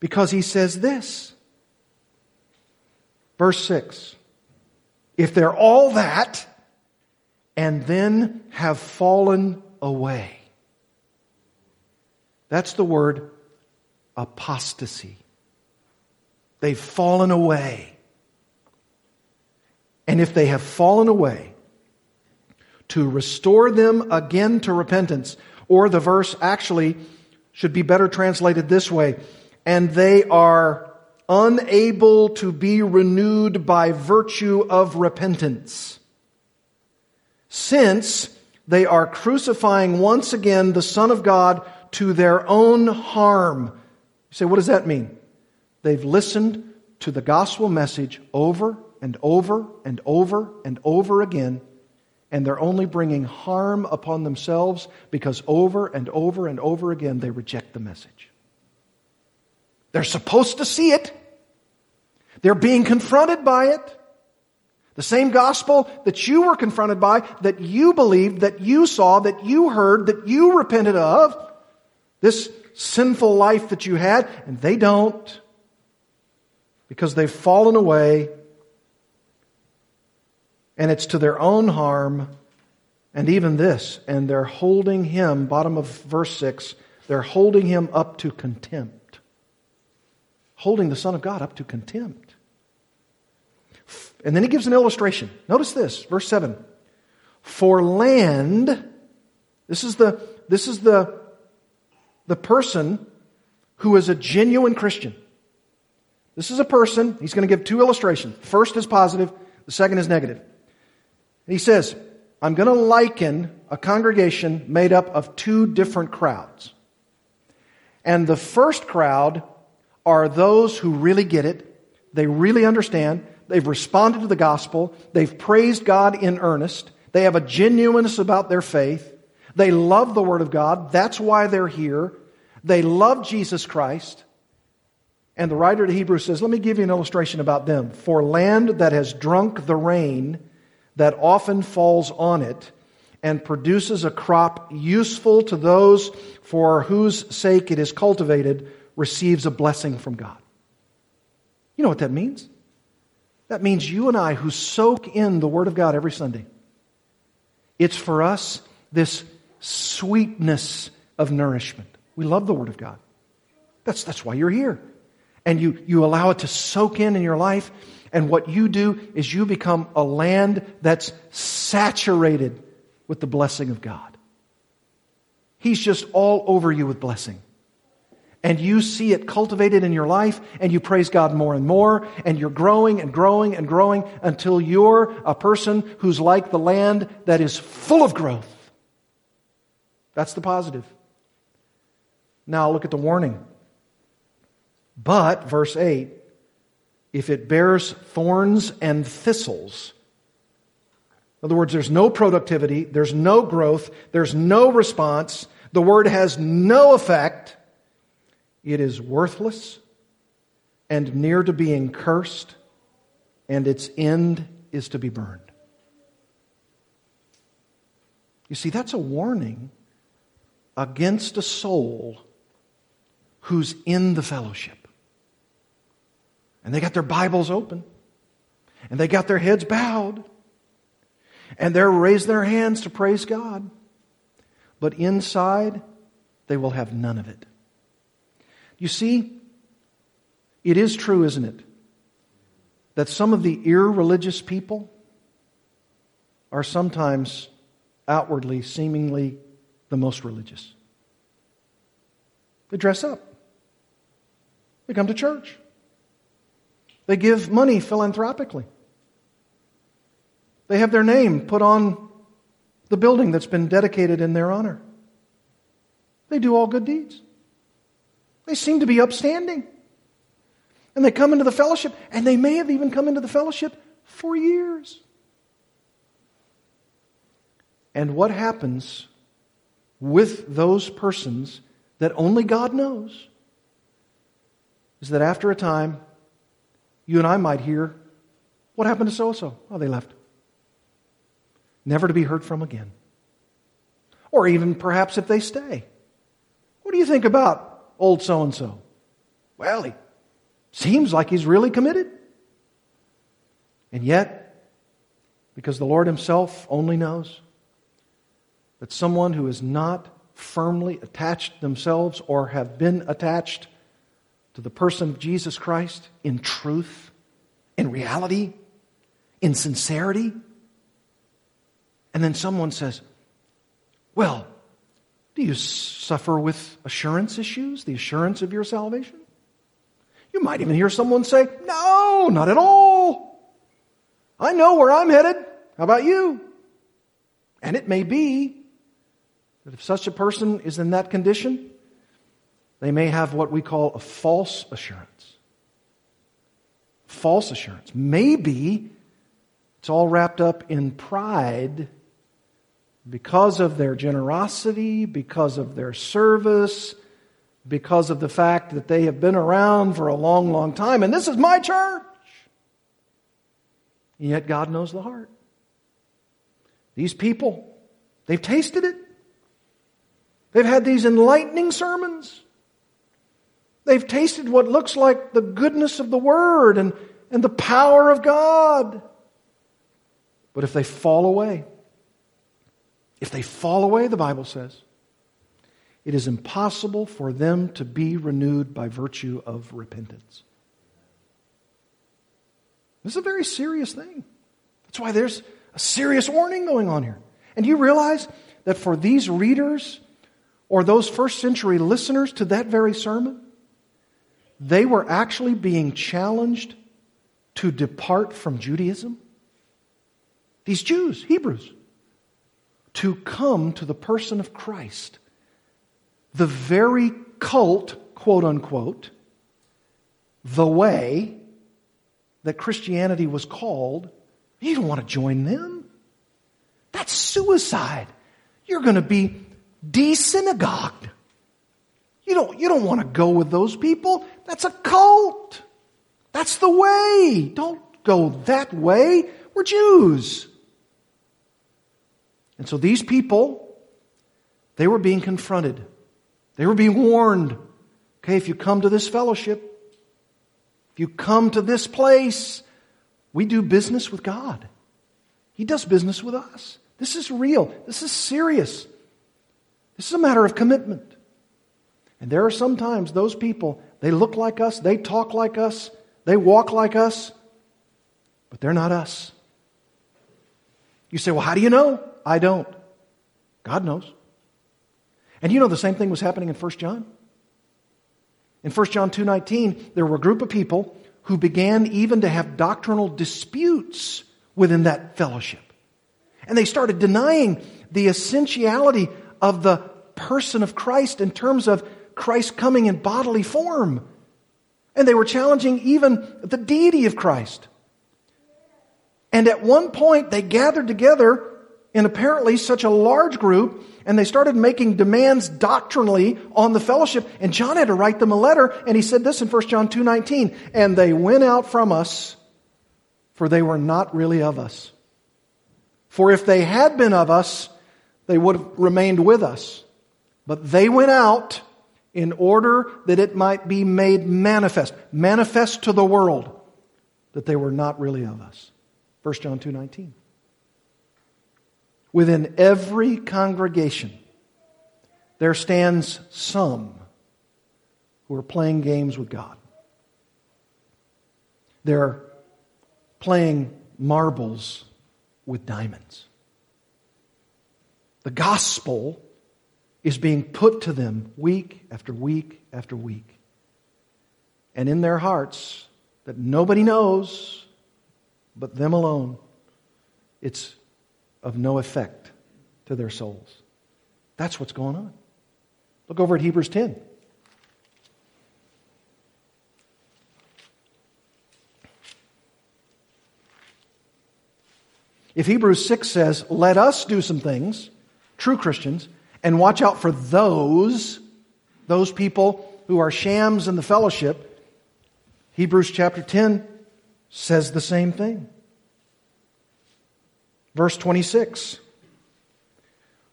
Because he says this. Verse 6 If they're all that and then have fallen away. That's the word apostasy. They've fallen away. And if they have fallen away, to restore them again to repentance, or the verse actually should be better translated this way, and they are unable to be renewed by virtue of repentance. Since they are crucifying once again the Son of God to their own harm. You say, what does that mean? They've listened to the gospel message over and over and over and over again, and they're only bringing harm upon themselves because over and over and over again they reject the message. They're supposed to see it. They're being confronted by it. The same gospel that you were confronted by, that you believed, that you saw, that you heard, that you repented of. This sinful life that you had, and they don't. Because they've fallen away and it's to their own harm. And even this, and they're holding him, bottom of verse 6, they're holding him up to contempt. Holding the Son of God up to contempt. And then he gives an illustration. Notice this, verse 7. For land, this is the, this is the, the person who is a genuine Christian. This is a person, he's going to give two illustrations. First is positive, the second is negative. He says, I'm going to liken a congregation made up of two different crowds. And the first crowd are those who really get it. They really understand. They've responded to the gospel. They've praised God in earnest. They have a genuineness about their faith. They love the Word of God. That's why they're here. They love Jesus Christ. And the writer to Hebrews says, Let me give you an illustration about them. For land that has drunk the rain that often falls on it and produces a crop useful to those for whose sake it is cultivated receives a blessing from God. You know what that means? That means you and I who soak in the Word of God every Sunday. It's for us this sweetness of nourishment. We love the Word of God. That's, that's why you're here. And you, you allow it to soak in in your life and what you do is you become a land that's saturated with the blessing of God. He's just all over you with blessing. And you see it cultivated in your life, and you praise God more and more, and you're growing and growing and growing until you're a person who's like the land that is full of growth. That's the positive. Now look at the warning. But, verse 8, if it bears thorns and thistles, in other words, there's no productivity, there's no growth, there's no response, the word has no effect, it is worthless and near to being cursed, and its end is to be burned. You see, that's a warning against a soul who's in the fellowship. And they got their Bibles open, and they got their heads bowed, and they're raising their hands to praise God. But inside, they will have none of it. You see, it is true, isn't it, that some of the irreligious people are sometimes outwardly, seemingly the most religious. They dress up. They come to church. They give money philanthropically. They have their name put on the building that's been dedicated in their honor. They do all good deeds. They seem to be upstanding. And they come into the fellowship, and they may have even come into the fellowship for years. And what happens with those persons that only God knows is that after a time, you and I might hear, What happened to so and so? Oh, they left. Never to be heard from again. Or even perhaps if they stay. What do you think about old so and so? Well, he seems like he's really committed. And yet, because the Lord Himself only knows, that someone who is not firmly attached themselves or have been attached to the person of Jesus Christ in truth, in reality, in sincerity. And then someone says, Well, do you suffer with assurance issues, the assurance of your salvation? You might even hear someone say, No, not at all. I know where I'm headed. How about you? And it may be that if such a person is in that condition, they may have what we call a false assurance. False assurance. Maybe it's all wrapped up in pride because of their generosity, because of their service, because of the fact that they have been around for a long, long time, and this is my church. And yet God knows the heart. These people, they've tasted it. They've had these enlightening sermons. They've tasted what looks like the goodness of the Word and, and the power of God. But if they fall away, if they fall away, the Bible says, it is impossible for them to be renewed by virtue of repentance. This is a very serious thing. That's why there's a serious warning going on here. And do you realize that for these readers, or those first century listeners to that very sermon, they were actually being challenged to depart from Judaism. These Jews, Hebrews, to come to the person of Christ. The very cult, quote unquote, the way that Christianity was called, you don't want to join them. That's suicide. You're going to be desynagogued. You don't, you don't want to go with those people. That's a cult. That's the way. Don't go that way. We're Jews. And so these people, they were being confronted. They were being warned. Okay, if you come to this fellowship, if you come to this place, we do business with God. He does business with us. This is real. This is serious. This is a matter of commitment. And there are sometimes those people, they look like us, they talk like us, they walk like us, but they're not us. You say, well, how do you know? I don't. God knows. And you know the same thing was happening in 1 John? In 1 John 2:19, there were a group of people who began even to have doctrinal disputes within that fellowship. And they started denying the essentiality of the person of Christ in terms of Christ coming in bodily form. And they were challenging even the deity of Christ. And at one point, they gathered together in apparently such a large group and they started making demands doctrinally on the fellowship and john had to write them a letter and he said this in 1 john 2.19 and they went out from us for they were not really of us for if they had been of us they would have remained with us but they went out in order that it might be made manifest manifest to the world that they were not really of us 1 john 2.19 Within every congregation, there stands some who are playing games with God. They're playing marbles with diamonds. The gospel is being put to them week after week after week. And in their hearts, that nobody knows but them alone, it's of no effect to their souls. That's what's going on. Look over at Hebrews 10. If Hebrews 6 says, let us do some things, true Christians, and watch out for those, those people who are shams in the fellowship, Hebrews chapter 10 says the same thing. Verse 26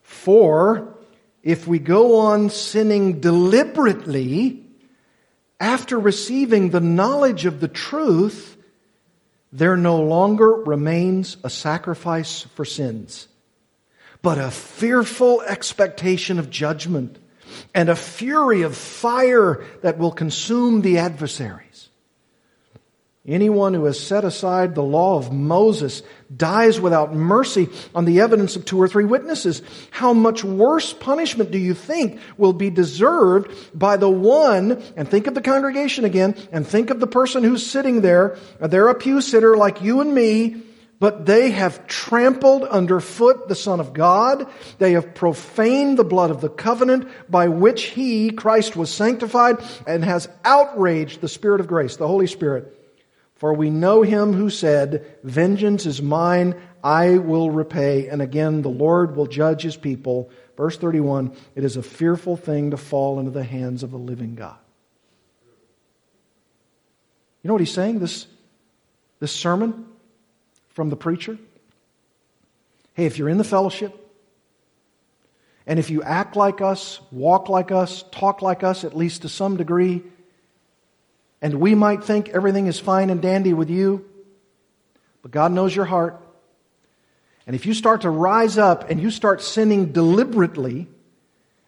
For if we go on sinning deliberately after receiving the knowledge of the truth, there no longer remains a sacrifice for sins, but a fearful expectation of judgment and a fury of fire that will consume the adversaries. Anyone who has set aside the law of Moses dies without mercy on the evidence of two or three witnesses. How much worse punishment do you think will be deserved by the one, and think of the congregation again, and think of the person who's sitting there. They're a pew sitter like you and me, but they have trampled underfoot the Son of God. They have profaned the blood of the covenant by which He, Christ, was sanctified and has outraged the Spirit of grace, the Holy Spirit for we know him who said, Vengeance is mine, I will repay. And again, the Lord will judge his people. Verse 31 It is a fearful thing to fall into the hands of the living God. You know what he's saying? This, this sermon from the preacher? Hey, if you're in the fellowship, and if you act like us, walk like us, talk like us, at least to some degree, and we might think everything is fine and dandy with you, but God knows your heart. And if you start to rise up and you start sinning deliberately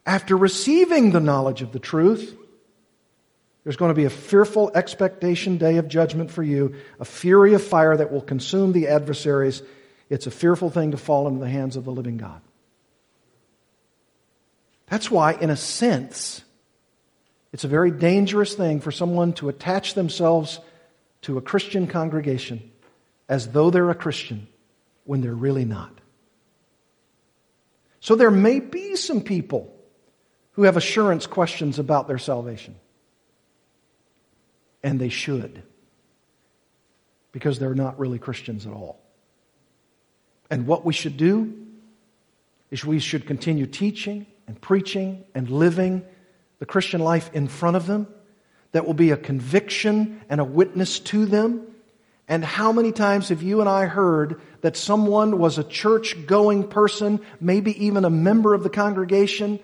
after receiving the knowledge of the truth, there's going to be a fearful expectation day of judgment for you, a fury of fire that will consume the adversaries. It's a fearful thing to fall into the hands of the living God. That's why, in a sense, it's a very dangerous thing for someone to attach themselves to a Christian congregation as though they're a Christian when they're really not. So there may be some people who have assurance questions about their salvation. And they should, because they're not really Christians at all. And what we should do is we should continue teaching and preaching and living the Christian life in front of them that will be a conviction and a witness to them. And how many times have you and I heard that someone was a church going person, maybe even a member of the congregation,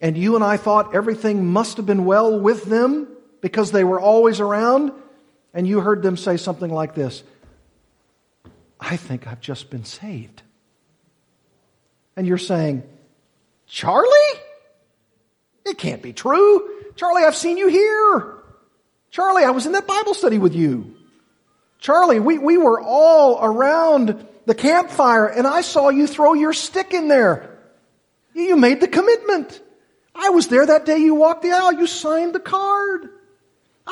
and you and I thought everything must have been well with them because they were always around, and you heard them say something like this I think I've just been saved. And you're saying, Charlie? It can't be true. Charlie, I've seen you here. Charlie, I was in that Bible study with you. Charlie, we, we were all around the campfire and I saw you throw your stick in there. You made the commitment. I was there that day you walked the aisle. You signed the card.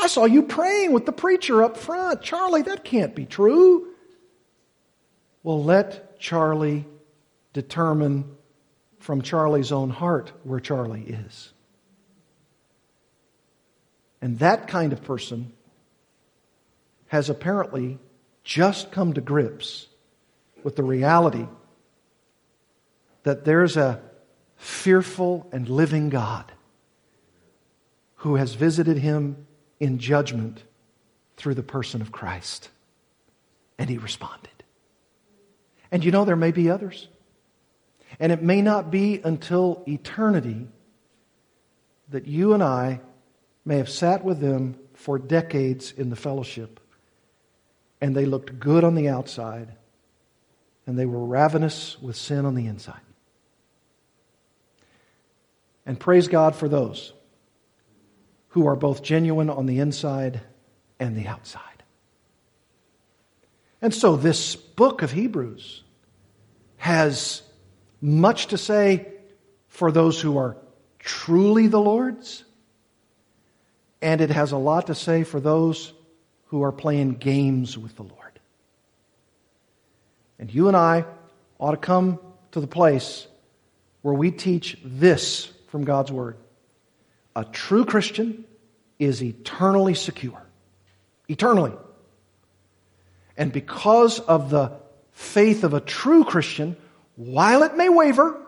I saw you praying with the preacher up front. Charlie, that can't be true. Well, let Charlie determine from Charlie's own heart where Charlie is. And that kind of person has apparently just come to grips with the reality that there's a fearful and living God who has visited him in judgment through the person of Christ. And he responded. And you know, there may be others. And it may not be until eternity that you and I may have sat with them for decades in the fellowship, and they looked good on the outside, and they were ravenous with sin on the inside. And praise God for those who are both genuine on the inside and the outside. And so this book of Hebrews has much to say for those who are truly the Lord's, and it has a lot to say for those who are playing games with the Lord. And you and I ought to come to the place where we teach this from God's Word. A true Christian is eternally secure. Eternally. And because of the faith of a true Christian, while it may waver,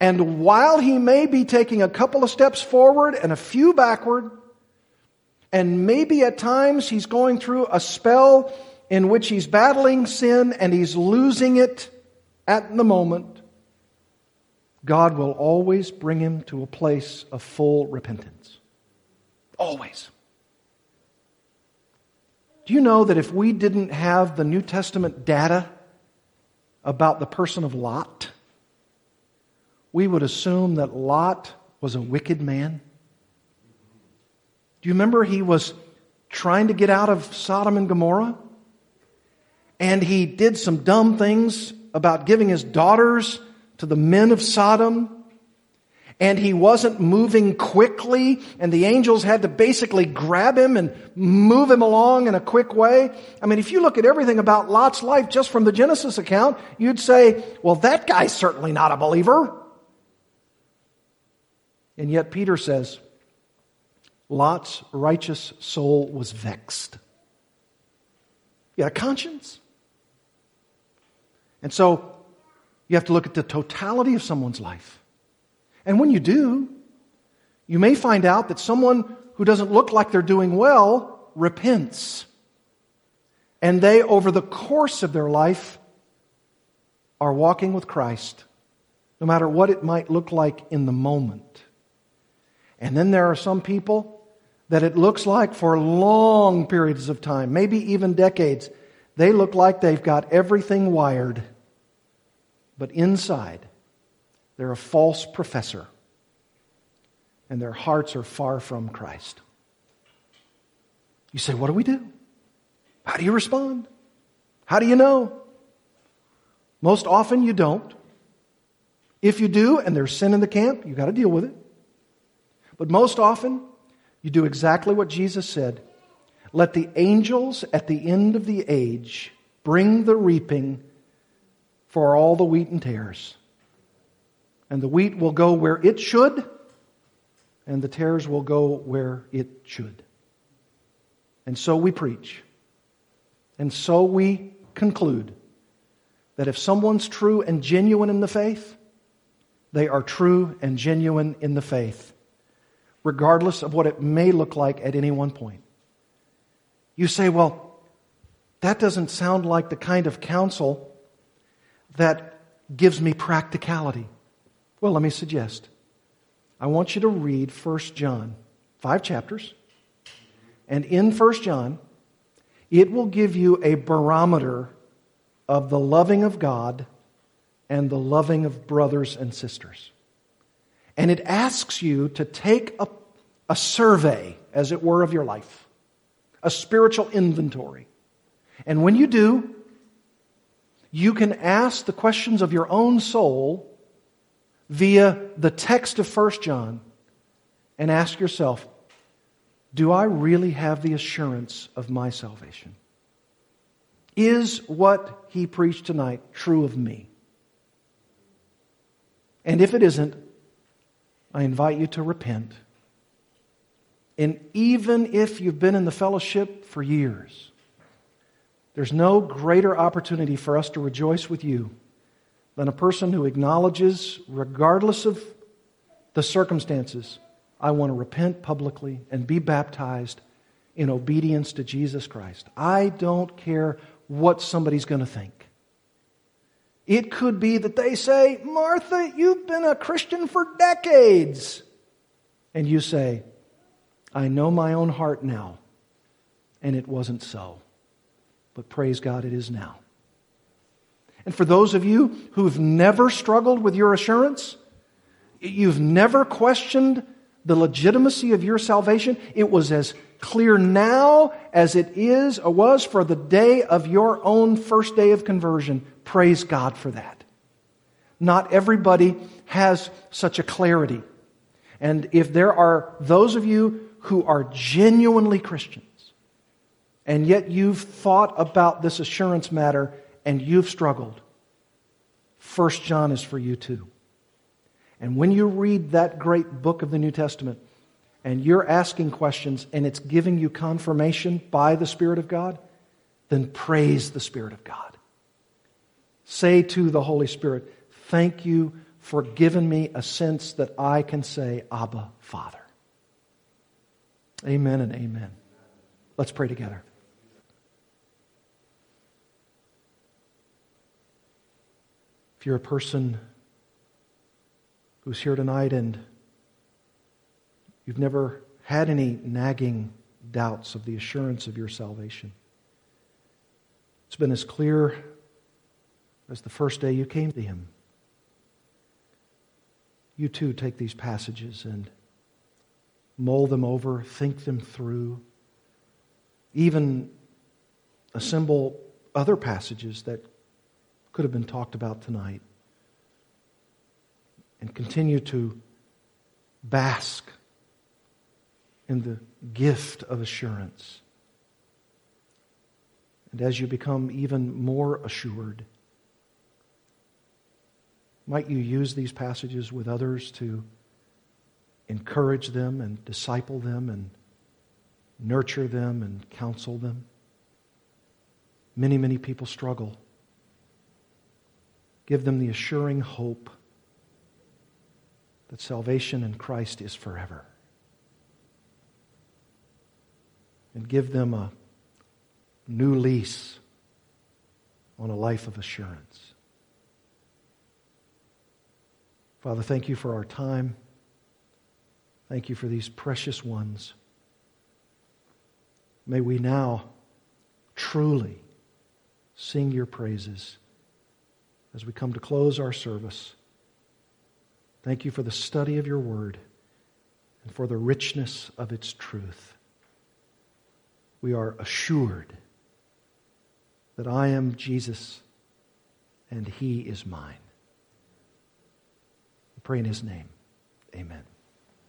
and while he may be taking a couple of steps forward and a few backward, and maybe at times he's going through a spell in which he's battling sin and he's losing it at the moment, God will always bring him to a place of full repentance. Always. Do you know that if we didn't have the New Testament data about the person of Lot, we would assume that Lot was a wicked man? Do you remember he was trying to get out of Sodom and Gomorrah? And he did some dumb things about giving his daughters to the men of Sodom. And he wasn't moving quickly, and the angels had to basically grab him and move him along in a quick way. I mean, if you look at everything about Lot's life just from the Genesis account, you'd say, well, that guy's certainly not a believer. And yet Peter says, Lot's righteous soul was vexed. He had a conscience. And so you have to look at the totality of someone's life. And when you do, you may find out that someone who doesn't look like they're doing well repents. And they, over the course of their life, are walking with Christ, no matter what it might look like in the moment. And then there are some people that it looks like for long periods of time, maybe even decades, they look like they've got everything wired. But inside, they're a false professor, and their hearts are far from Christ. You say, What do we do? How do you respond? How do you know? Most often you don't. If you do, and there's sin in the camp, you've got to deal with it. But most often, you do exactly what Jesus said. Let the angels at the end of the age bring the reaping for all the wheat and tares. And the wheat will go where it should, and the tares will go where it should. And so we preach. And so we conclude that if someone's true and genuine in the faith, they are true and genuine in the faith, regardless of what it may look like at any one point. You say, well, that doesn't sound like the kind of counsel that gives me practicality? Well, let me suggest. I want you to read 1 John, five chapters. And in 1 John, it will give you a barometer of the loving of God and the loving of brothers and sisters. And it asks you to take a, a survey, as it were, of your life, a spiritual inventory. And when you do, you can ask the questions of your own soul via the text of 1 John and ask yourself Do I really have the assurance of my salvation? Is what he preached tonight true of me? And if it isn't, I invite you to repent And even if you've been in the fellowship for years, there's no greater opportunity for us to rejoice with you than a person who acknowledges, regardless of the circumstances, I want to repent publicly and be baptized in obedience to Jesus Christ. I don't care what somebody's going to think. It could be that they say, Martha, you've been a Christian for decades. And you say, I know my own heart now, and it wasn't so. But praise God, it is now. And for those of you who've never struggled with your assurance, you've never questioned the legitimacy of your salvation, it was as clear now as it is or was for the day of your own first day of conversion. Praise God for that. Not everybody has such a clarity. And if there are those of you who are genuinely Christians, and yet you've thought about this assurance matter and you've struggled, First John is for you too. And when you read that great book of the New Testament and you're asking questions and it's giving you confirmation by the Spirit of God, then praise the Spirit of God. Say to the Holy Spirit, Thank you for giving me a sense that I can say, Abba, Father. Amen and amen. Let's pray together. If you're a person who's here tonight and you've never had any nagging doubts of the assurance of your salvation, it's been as clear as the first day you came to Him. You too take these passages and mull them over, think them through, even assemble other passages that could have been talked about tonight and continue to bask in the gift of assurance. And as you become even more assured, might you use these passages with others to encourage them and disciple them and nurture them and counsel them? Many, many people struggle. Give them the assuring hope that salvation in Christ is forever. And give them a new lease on a life of assurance. Father, thank you for our time. Thank you for these precious ones. May we now truly sing your praises as we come to close our service. Thank you for the study of your word and for the richness of its truth. We are assured that I am Jesus and he is mine. Pray in his name. Amen.